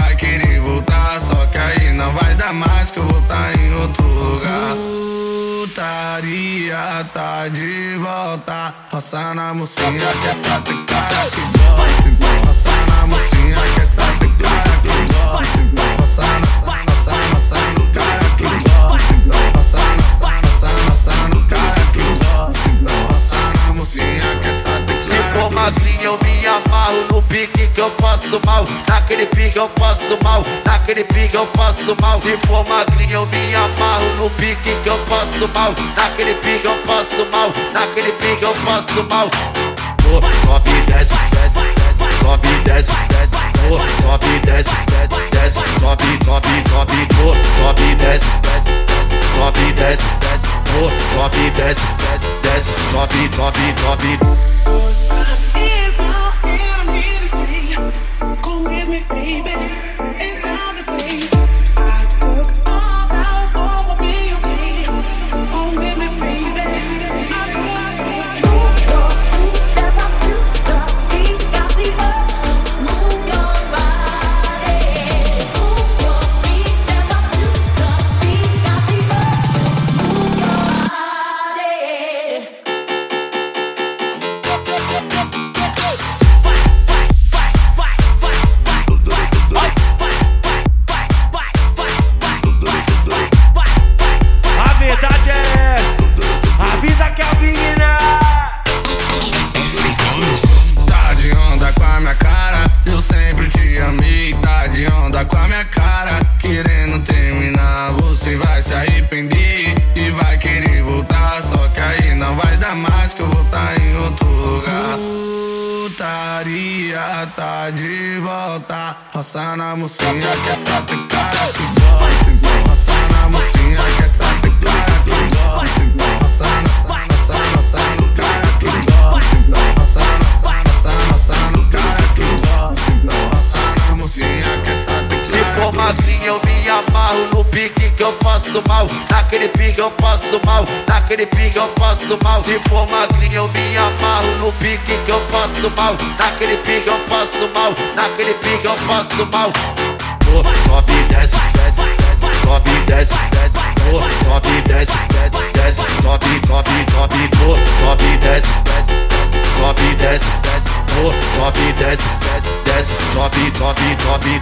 vai querer voltar. Só que aí não vai dar mais que eu vou tá em outro lugar. Putaria tá de volta. Roça na mocinha que é essa cara que amarro no pique que eu passo mal Naquele pique eu passo mal, naquele pique eu passo mal. Se for magrinha eu me amarro. No pique que eu passo mal Naquele pique eu passo mal, naquele pique eu passo mal. Sobe e desce, desce, sobe e desce, desce. Oh, Sobe e desce, desce, desce, sobe, sobe, sobe. Oh, Sobe e desce, desce, desce, sobe e desce, desce. Oh, Sobe e desce, desce, desce, sobe, sobe, sobe Putaria tá de volta. Roça na mocinha que essa tem cara que gosta. Então roça na mocinha pique que eu passo mal. Naquele pique eu passo mal, naquele pique eu passo mal. Se for magrinha eu me amarro. No pique que eu passo mal. Naquele pique eu passo mal, naquele pique eu passo mal. Sobe e desce, desce, desce, sobe e desce, desce. Oh, Sobe desce, desce, desce, sobe, sobe, sobe. Oh, Sobe desce, desce, desce, sobe desce, desce. Oh, Sobe desce, desce, desce, sobe, sobe, sobe